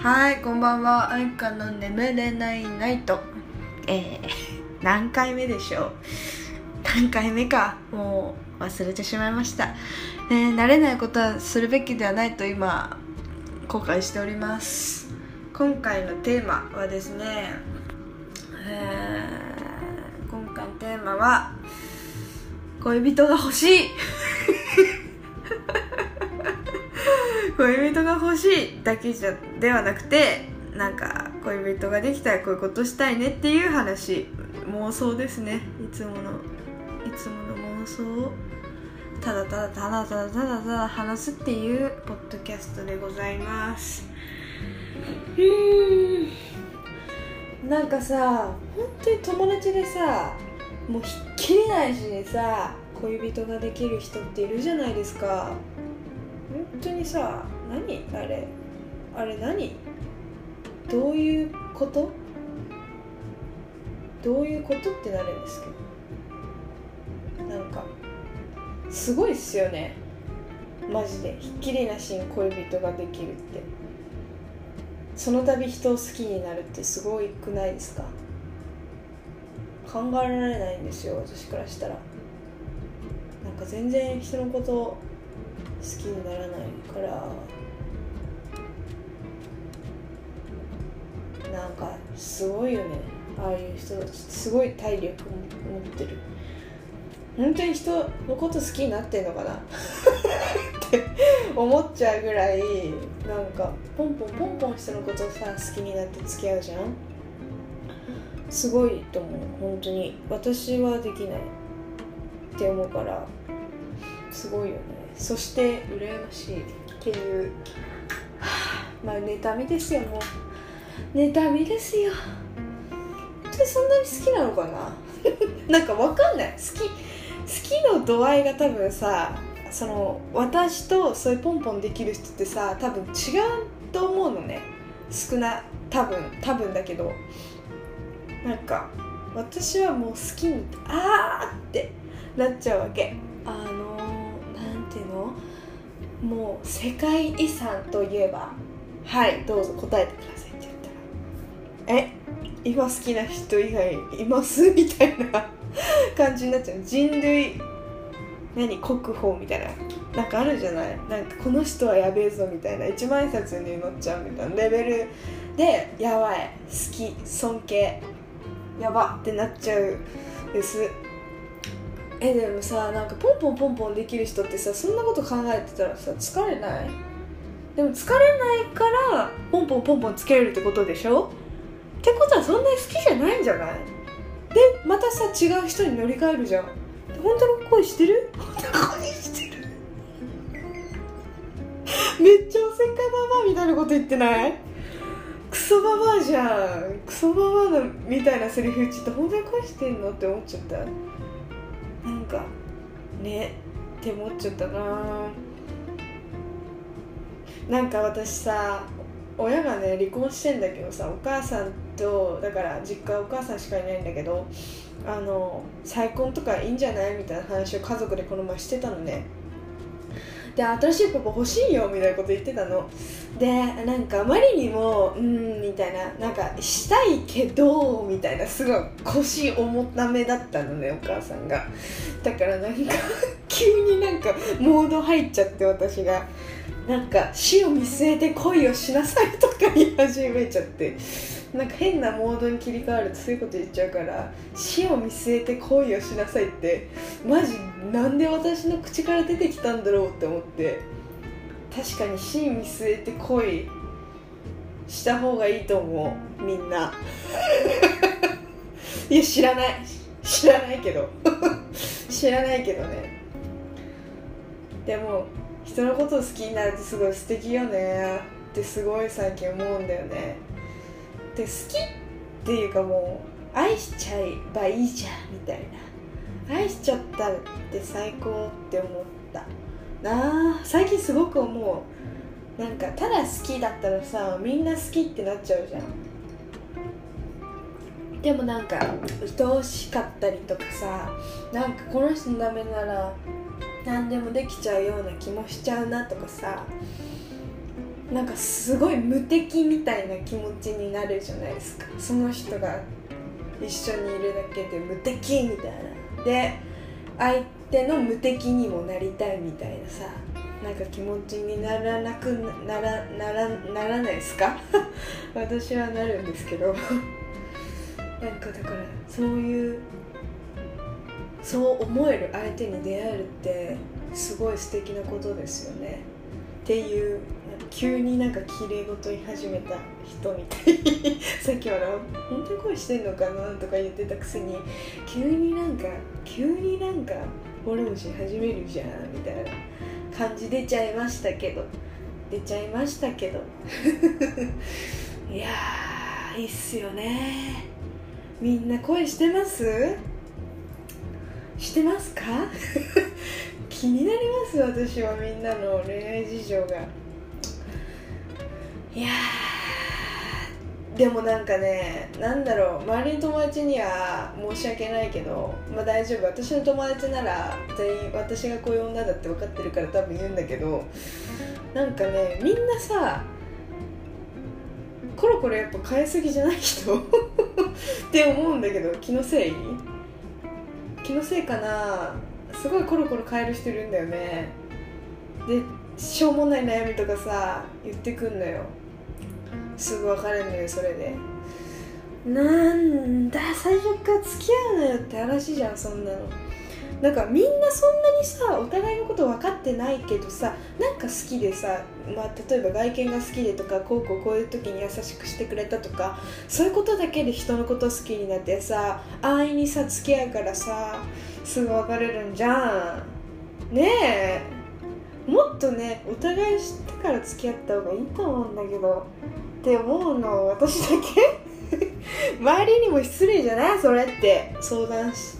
はいこんばんは。あいかの眠れないナイト。えー、何回目でしょう？何回目か。もう忘れてしまいました、えー、慣れないことはするべきではないと今後悔しております。今回のテーマはですね、えー、今回のテーマは恋人が欲しい。恋人が欲しいだけじゃではなくてなんか恋人ができたらこういうことしたいねっていう話妄想ですね。いつものいつもの妄想を。ただただただただただただ話すっていうポッドキャストでございます。うん。なんかさ本当に友達でさもうひっきりないしにさ恋人ができる人っているじゃないですか。本当にさ何？あれあれ何？どういうこと？どういうことってなるんですけど。なんかすごいっすよね。マジで。ひっきりなしに恋人ができるって。その度人を好きになるってすごいくないですか？考えられないんですよ私からしたら。なんか全然人のこと好きにならないからなんかすごいよね。ああいう人すごい体力持ってる。本当に人のこと好きになってんのかな？って思っちゃうぐらいなんかポンポンポンポン人のことさ好きになって付き合うじゃん。すごいと思う。本当に。私はできない。って思うから。すごいよね。そして羨ましい。っていう。まあ妬みですよもう妬みですよ。本当にそんなに好きなのかな？なんかわかんない。好き好きの度合いが多分さその私とそういうポンポンできる人ってさ多分違うと思うのね。少な多分多分だけど。なんか私はもう好きにあーってなっちゃうわけ。あのなんていうの？もう世界遺産といえばはいどうぞ答えてくださいって言ったらえ今好きな人以外います？みたいな 感じになっちゃう。人類何国宝みたいな。なんかあるじゃない？なんかこの人はやべえぞみたいな。一万円札に乗っちゃうみたいなレベルでやばい。好き尊敬やばってなっちゃうです。えでもさなんかポンポンポンポンできる人ってさそんなこと考えてたらさ疲れない？でも疲れないからポンポンポンポンつけれるってことでしょ？ってことはそんなに好きじゃないんじゃない？でまたさ違う人に乗り換えるじゃん。本当の恋してる？本当の恋してる？めっちゃおせっかいババアみたいなこと言ってない？クソババアじゃん。クソババアのみたいなセリフ言っちゃって本当に恋してんのって思っちゃった。なんかねって思っちゃったな。なんか私さ親がね離婚してんだけどさお母さんとだから実家お母さんしかいないんだけどあの再婚とかいいんじゃない？みたいな話を家族でこの前してたのね。で新しいパパ欲しいよみたいなこと言ってたの。でなんかあまりにもうんみたいな。なんかしたいけどみたいなすごい腰重ためだったのねお母さんが。だからなんか 急になんかモード入っちゃって私が。なんか死を見据えて恋をしなさいとか言い始めちゃって。なんか変なモードに切り替わるとそういうこと言っちゃうから死を見据えて恋をしなさいってマジなんで私の口から出てきたんだろうって思って確かに死見据えて恋した方がいいと思うみんな。いや知らない。知らないけど。知らないけどね。でも人のことを好きになるってすごい素敵よね。ってすごい最近思うんだよね。で好きっていうかもう愛しちゃえばいいじゃんみたいな。愛しちゃったって最高って思った。なあ最近すごく思うなんかただ好きだったらさみんな好きってなっちゃうじゃん。でもなんか愛おしかったりとかさなんかこの人のためなら何でもできちゃうような気もしちゃうなとかさ。なんかすごい無敵みたいな気持ちになるじゃないですか。その人が一緒にいるだけで無敵みたいな。で相手の無敵にもなりたいみたいなさなんか気持ちにならなくならならならないですか？私はなるんですけど。なんかだからそういうそう思える相手に出会えるってすごい素敵なことですよね。っていう急になんか綺麗事言い始めた人みたい。さっきは本当に恋してんのかなとか言ってたくせに急になんか急になんかフォロし始めるじゃんみたいな感じ出ちゃいましたけど。出ちゃいましたけど。いやいいっすよね。みんな恋してます？してますか？気になります私はみんなの恋愛事情が。いやでもなんかねなんだろう周りの友達には申し訳ないけどまあ大丈夫。私の友達なら全員私がこういう女だって分かってるから多分言うんだけどなんかねみんなさコロコロやっぱ変えすぎじゃない人？って思うんだけど気のせい気のせいかな。すごいコロコロ変える人いるんだよね。でしょうもない悩みとかさ言ってくんのよ。すぐ別れるのよそれで。なんだ最初から付き合うのよって話じゃんそんなの。なんかみんなそんなにさお互いのこと分かってないけどさなんか好きでさ、まあ、例えば外見が好きでとかこうこうこういう時に優しくしてくれたとかそういうことだけで人のこと好きになってさ安易にさ付き合うからさすぐ別れるんじゃん。ねえ。もっとねお互い知ってから付き合った方がいいと思うんだけど。って思うの私だけ？周りにも失礼じゃない？それって。相談し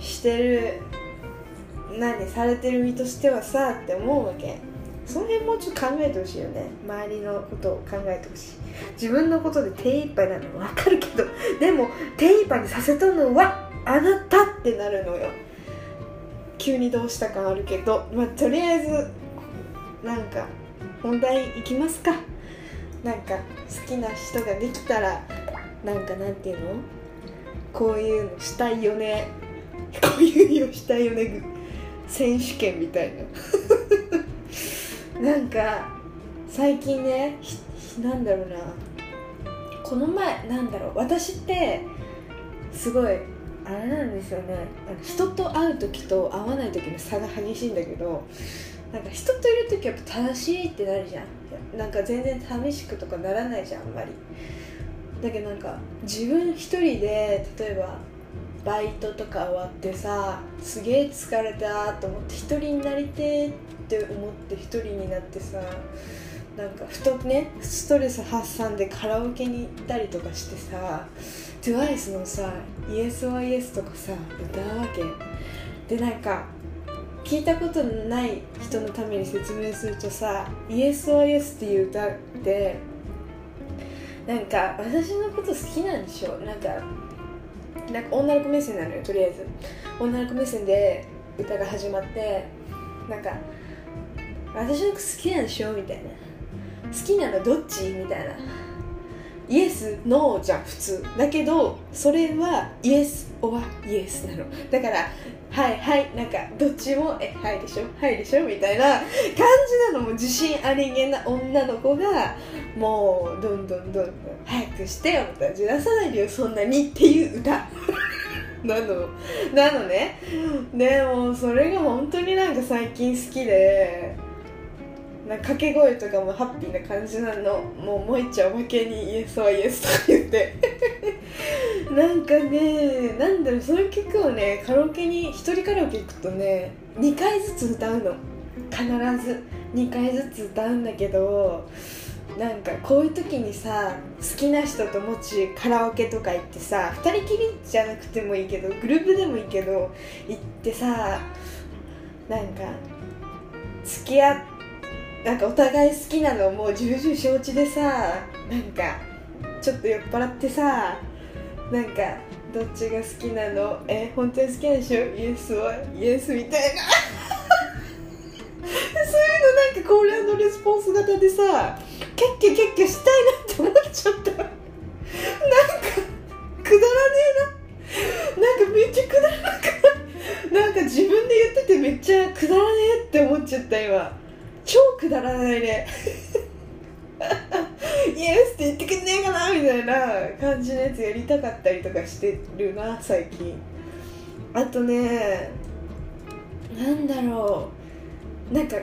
してる何されてる身としてはさって思うわけ。その辺もちょっと考えてほしいよね。周りのことを考えてほしい。自分のことで手一杯なの分かるけど。でも手一杯にさせたのはあなたってなるのよ。急にどうした感あるけど。まあとりあえずなんか本題いきますか。なんか好きな人ができたらなんかなんていうの？こういうのしたいよね。こういうのしたいよね。選手権みたいな。なんか最近ねなんだろうな。この前なんだろう。私ってすごいあれなんですよね。人と会う時と会わない時の差が激しいんだけどなんか人といる時やっぱ正しいってなるじゃん。なんか全然寂しくとかならないじゃんあんまり。だけどなんか自分一人で例えばバイトとか終わってさすげえ疲れたと思って一人になりてって思って一人になってさなんかふとねストレス発散でカラオケに行ったりとかしてさ TWICE のさ「イエスはイエス」とかさ歌うわけ。でなんか聞いたことない人のために説明するとさ「イエスはイエス」っていう歌ってなんか私のこと好きなんでしょ？なんかなんか女の子目線なのよとりあえず。女の子目線で歌が始まってなんか私の子好きなんでしょ？みたいな。好きなのどっち？みたいな。イエスノーじゃん普通。だけどそれはイエスオはイエスなの。だからはいはいなんかどっちもえはいでしょ？はいでしょ？みたいな感じなの。も自信ありげな女の子がもうどんどんどんどん早くしてよみたいなじらさないでよ。そんなにっていう歌。なの。なのね。でもそれが本当になんか最近好きで。な掛け声とかもハッピーな感じなの。もう萌ちゃんおまけにイエスはイエスとか言って。なんかねなんだろうその曲をねカラオケに一人カラオケ行くとね2回ずつ歌うの。必ず。2回ずつ歌うんだけどなんかこういう時にさ好きな人ともちカラオケとか行ってさ2人きりじゃなくてもいいけどグループでもいいけど行ってさなんか付き合ってなんかお互い好きなのもう重々承知でさなんかちょっと酔っ払ってさなんかどっちが好きなの？え本当に好きなでしょ？イエスは？イエスみたいな。そういうのなんかコールレスポンス型でさキャッキャキャッキャしたいなって思っちゃった。なんかくだらねえな。なんかめっちゃくだらなくなんか自分で言っててめっちゃくだらねえって思っちゃった今。超くだらないね。イエスって言ってくんねえかなみたいな感じのやつやりたかったりとかしてるな最近。あとねなんだろう。なんか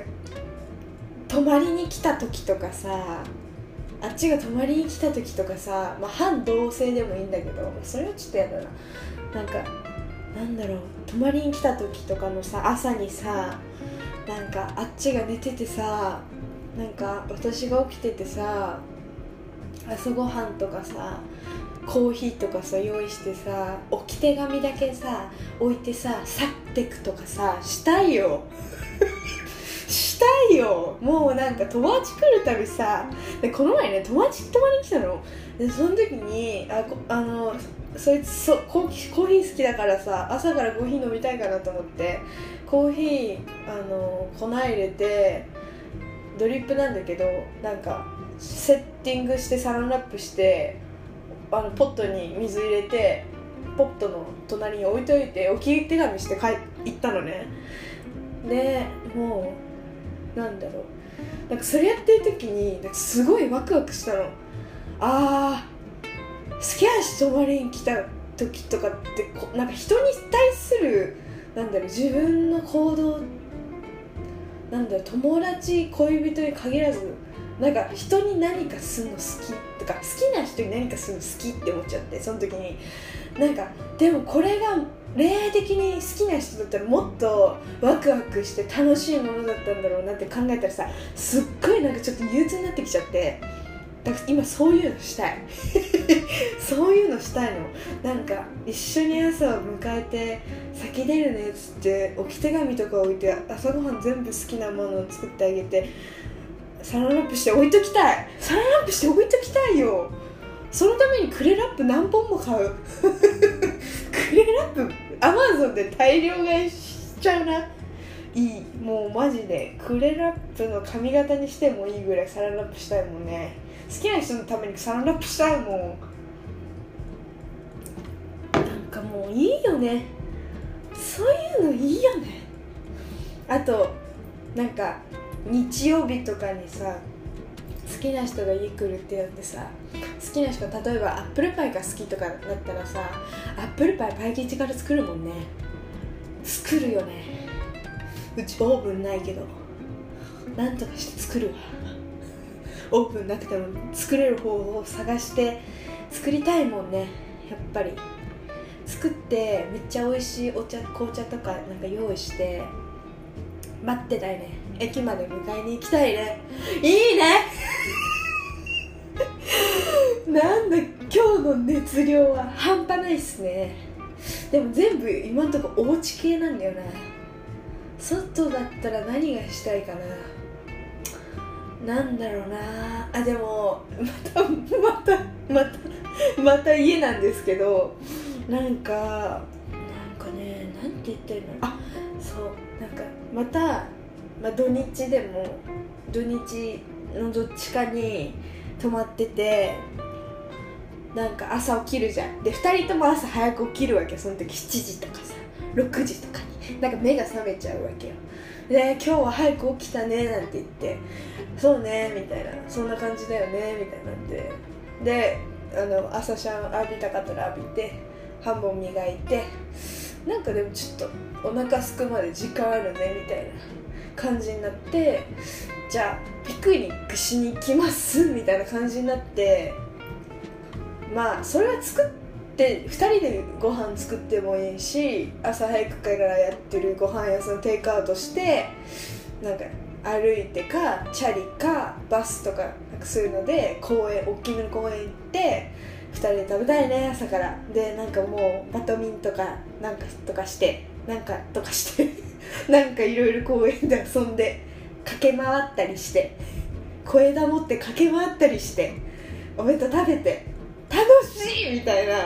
泊まりに来た時とかさあっちが泊まりに来た時とかさ、まあ、反同性でもいいんだけどそれはちょっとやだな。なんかなんだろう。泊まりに来た時とかのさ朝にさなんかあっちが寝ててさなんか私が起きててさ朝ごはんとかさコーヒーとかさ用意してさ置き手紙だけさ置いてさ去ってくとかさしたいよ。したいよ。もうなんか友達来るたびさでこの前ね友達泊まりに来たの。でその時にああのそいつそコーヒーコーヒー好きだからさ朝からコーヒー飲みたいかなと思ってコーヒーあの粉入れてドリップなんだけどなんかセッティングしてサランラップしてあのポットに水入れてポットの隣に置いといて置き手紙して帰行ったのね。でもうなんだろう。なんかそれやってる時になんかすごいワクワクしたの。あー好きな人泊まりに来た時とかってこなんか人に対するなんだろう自分の行動なんだろう友達恋人に限らずなんか人に何かするの好きとか好きな人に何かするの好きって思っちゃってその時に。なんかでもこれが恋愛的に好きな人だったらもっとワクワクして楽しいものだったんだろうなって考えたらさすっごいなんかちょっと憂鬱になってきちゃって。だから今そういうのしたい。そういうのしたいの。なんか一緒に朝を迎えて先出るねっつって置き手紙とか置いて朝ごはん全部好きなものを作ってあげてサランラップして置いときたい。サランラップして置いときたいよ。そのためにクレラップ何本も買う。クレラップアマゾンで大量買いしちゃうな。いい。もうマジでクレラップの髪型にしてもいいぐらいサランラップしたいもんね。好きな人のためにサランラップしたいもん。なんかもういいよね。そういうのいいよね。あとなんか日曜日とかにさ好きな人が家来るってやってさ好きな人例えばアップルパイが好きとかだったらさアップルパイパイ生地から作るもんね。作るよね。うちオーブンないけど。なんとかして作るわ。オーブンなくても作れる方法を探して作りたいもんね。やっぱり。作ってめっちゃ美味しいお茶紅茶とかなんか用意して待ってたいね。駅まで迎えに行きたいね。いいね。なんだ今日の熱量は。半端ないっすね。でも全部今んとこおうち系なんだよな。外だったら何がしたいかな。なんだろうな。あでもまたまたまたまた家なんですけどなんかなんかねなんて言ってるの？あ。そうなんかまた、まあ、土日でも土日のどっちかに泊まっててなんか朝起きるじゃん。で2人とも朝早く起きるわけその時7時とかさ6時とかに。なんか目が覚めちゃうわけよ。で今日は早く起きたねなんて言ってそうねみたいな。そんな感じだよねみたいになって。であの朝シャン浴びたかったら浴びて半分磨いてなんかでもちょっとお腹すくまで時間あるねみたいな感じになってじゃあピクニックしに行きますみたいな感じになってまあそれは作って2人でご飯作ってもいいし朝早くからやってるご飯屋さんテイクアウトしてなんか歩いてかチャリかバスとかなんかそういうので公園大きめの公園行って2人で食べたいね朝から。でなんかもうバドミンとかなんかとかしてなんかとかして なんかいろいろ公園で遊んで駆け回ったりして小枝持って駆け回ったりしてお弁当食べて楽しいみたいなあ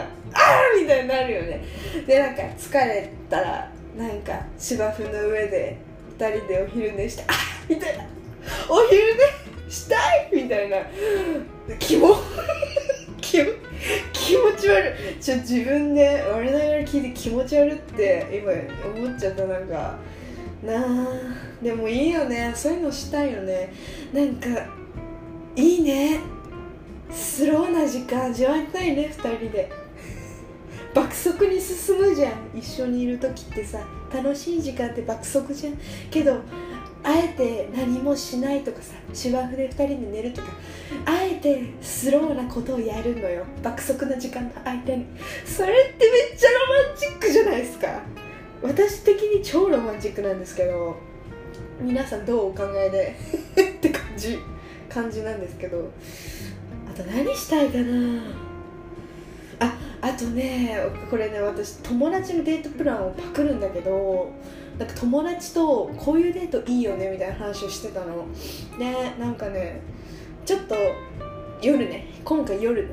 ーみたいになるよね。でなんか疲れたらなんか芝生の上で2人でお昼寝してあみたいな。お昼寝したいみたいな。気も 気も気持ち悪い。ちょ自分で我ながら聞いて気持ち悪って今思っちゃったなんか。なあでもいいよね。そういうのしたいよね。なんかいいね。スローな時間。味わいたいね2人で。爆速に進むじゃん。一緒にいる時ってさ楽しい時間って爆速じゃん。けどあえて何もしないとかさ芝生で2人で寝るとかあえてスローなことをやるのよ。爆速な時間の間に。それってめっちゃロマンチックじゃないですか。私的に超ロマンチックなんですけど皆さんどうお考えで？って感じ。感じなんですけど。あと何したいかな？ああとねこれね私友達のデートプランをパクるんだけどなんか友達とこういうデートいいよねみたいな話をしてたの。ねなんかねちょっと夜ね今回夜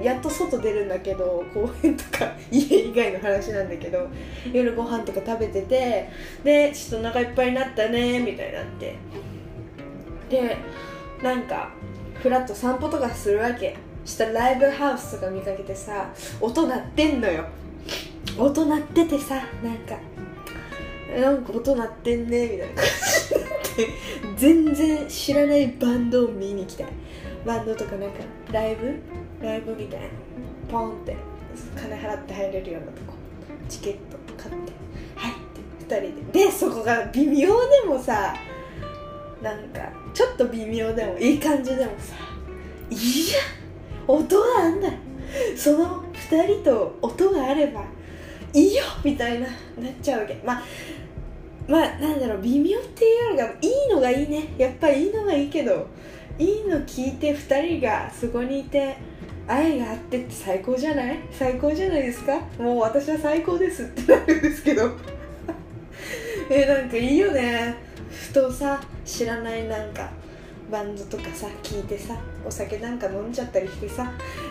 やっと外出るんだけど公園とか家以外の話なんだけど夜ご飯とか食べててでちょっとお腹いっぱいになったねみたいになって。でなんかふらっと散歩とかするわけ。したらライブハウスとか見かけてさ音鳴ってんのよ。音鳴っててさなんかなんか音鳴ってんねみたいな感じになって全然知らないバンドを見に来たい。バンドとかなんかライブ？ライブみたいな。ポンって金払って入れるようなとこチケット買って入って2人で。でそこが微妙でもさなんかちょっと微妙でもいい感じでもさいいじゃん音があんだその2人と音があればいいよみたいななっちゃうわけ。まあまあなんだろう微妙っていうよりがいいのがいいね。やっぱりいいのがいいけどいいの聞いて2人がそこにいて愛があってって最高じゃない？最高じゃないですか？もう私は最高ですってなるんですけど。えなんかいいよね。ふとさ知らないなんかバンドとかさ聞いてさお酒なんか飲んじゃったりしてさ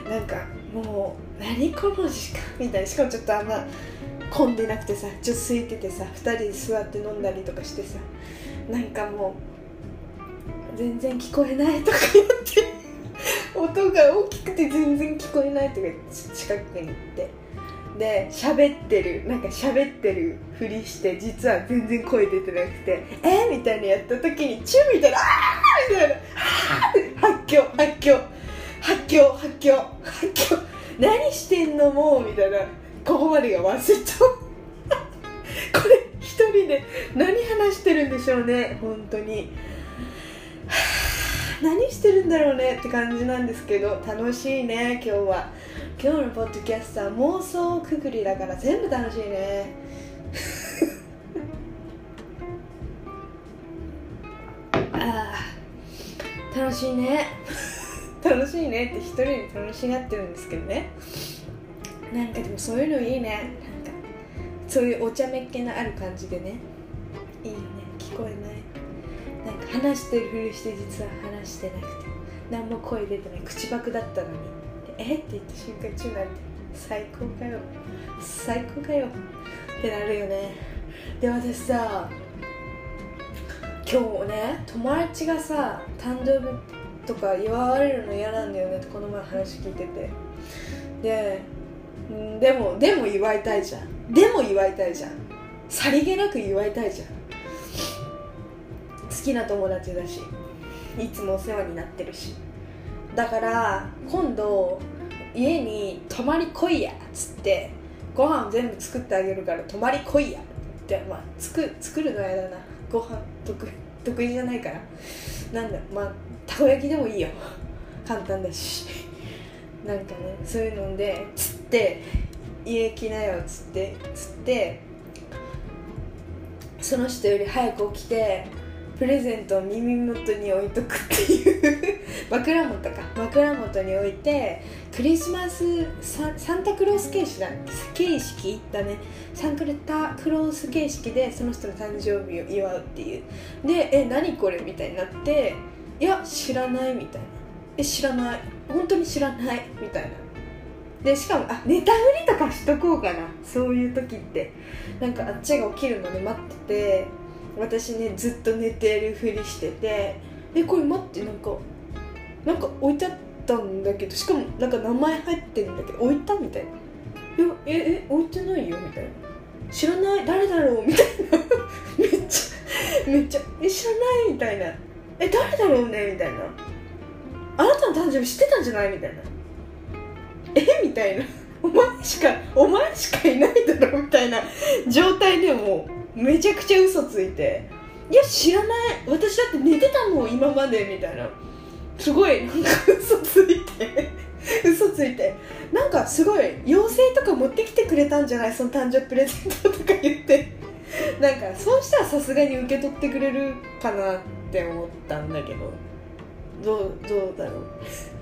なんかもう何この時間みたいな。しかもちょっとあんま混んでなくてさちょっと空いててさ2人で座って飲んだりとかしてさなんかもう全然聞こえないとか言って音が大きくて全然聞こえないとか言って近くに行ってで喋ってるなんか喋ってるふりして実は全然声出てなくて「えみたいなやった時にチューみたいな「あー!」みたいな「あ!」発狂発狂発狂発狂発狂何してんのもうみたいなここまでが忘れちゃう これ一人で何話してるんでしょうね。本当に。は あ何してるんだろうね。って感じなんですけど。楽しいね今日は。今日のポッドキャストは妄想くくりだから全部楽しいね。ああ楽しいね。楽しいねって一人で楽しがってるんですけどねなんかでもそういうのいいね。なんかそういうお茶目っ気のある感じでね。いいよね。聞こえない。なんか話してるふりして実は話してなくて。何も声出てない。口パクだったのに。え？って言った瞬間チューなんて。最高かよ。最高かよ。ってなるよね。で私さ今日ね友達がさ誕生日とか祝われるの嫌なんだよねってこの前話聞いてて。ででもでも祝いたいじゃん。でも祝いたいじゃん。さりげなく祝いたいじゃん。好きな友達だし。いつもお世話になってるし。だから今度家に泊まり来いやっつってご飯全部作ってあげるから泊まり来いやってまあ作作るの嫌だな。ご飯得得意じゃないから。なんだまあたこ焼きでもいいよ。簡単だし。なんかねそういうのでつって家来なよっつってつってその人より早く起きてプレゼントを耳元に置いとくっていう。枕元か。枕元に置いてクリスマスササンタクロース形式だ。形式だね。サンタクロース形式でその人の誕生日を祝うっていう。でえ何これみたいになっていや知らないみたいな。え知らない。本当に知らないみたいな。でしかもあネタ振りとかしとこうかな。そういう時って。なんかあっちが起きるまで待ってて私ねずっと寝てるふりしてて。でこれ待ってなんかなんか置いてあったんだけどしかもなんか名前入ってるんだけど置いたみたいな。いやええ置いてないよみたいな。知らない誰だろうみたいな。めっちゃめっちゃえ知らないみたいな。え誰だろうねみたいな。あなたの誕生日知ってたんじゃないみたいな。え？みたいな。お前しかお前しかいないだろ？みたいな状態でもめちゃくちゃ嘘ついて。いや知らない。私だって寝てたもん今までみたいな。すごいなんか嘘ついて。嘘ついて。なんかすごい妖精とか持ってきてくれたんじゃない？その誕生日プレゼントとか言って。なんかそうしたらさすがに受け取ってくれるかなって思ったんだけど。どうどうだろう？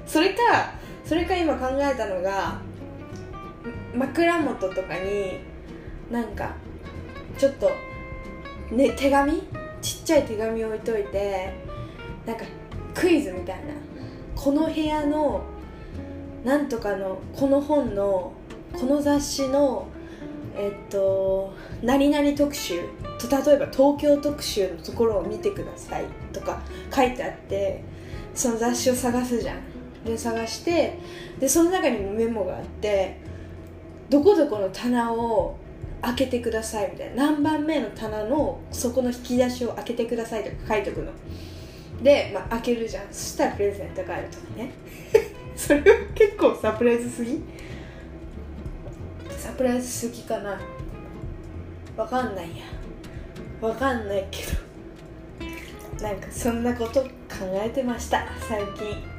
それかそれか今考えたのが枕元とかになんかちょっとね手紙？ちっちゃい手紙置いといてなんかクイズみたいな。この部屋のなんとかのこの本のこの雑誌のえっと何々特集。と例えば東京特集のところを見てくださいとか書いてあってその雑誌を探すじゃん。で探してでその中にもメモがあってどこどこの棚を開けてくださいみたいな。何番目の棚のそこの引き出しを開けてくださいとか書いておくの。で、まあ、開けるじゃん。そしたらプレゼントがあるとかね。それは結構サプライズすぎ？サプライズすぎかな。わかんないや。わかんないけど。なんかそんなこと考えてました最近。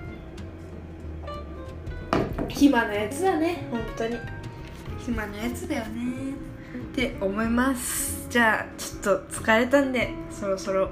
暇なやつだね。本当に。暇なやつだよね。って思います。じゃあちょっと疲れたんでそろそろ。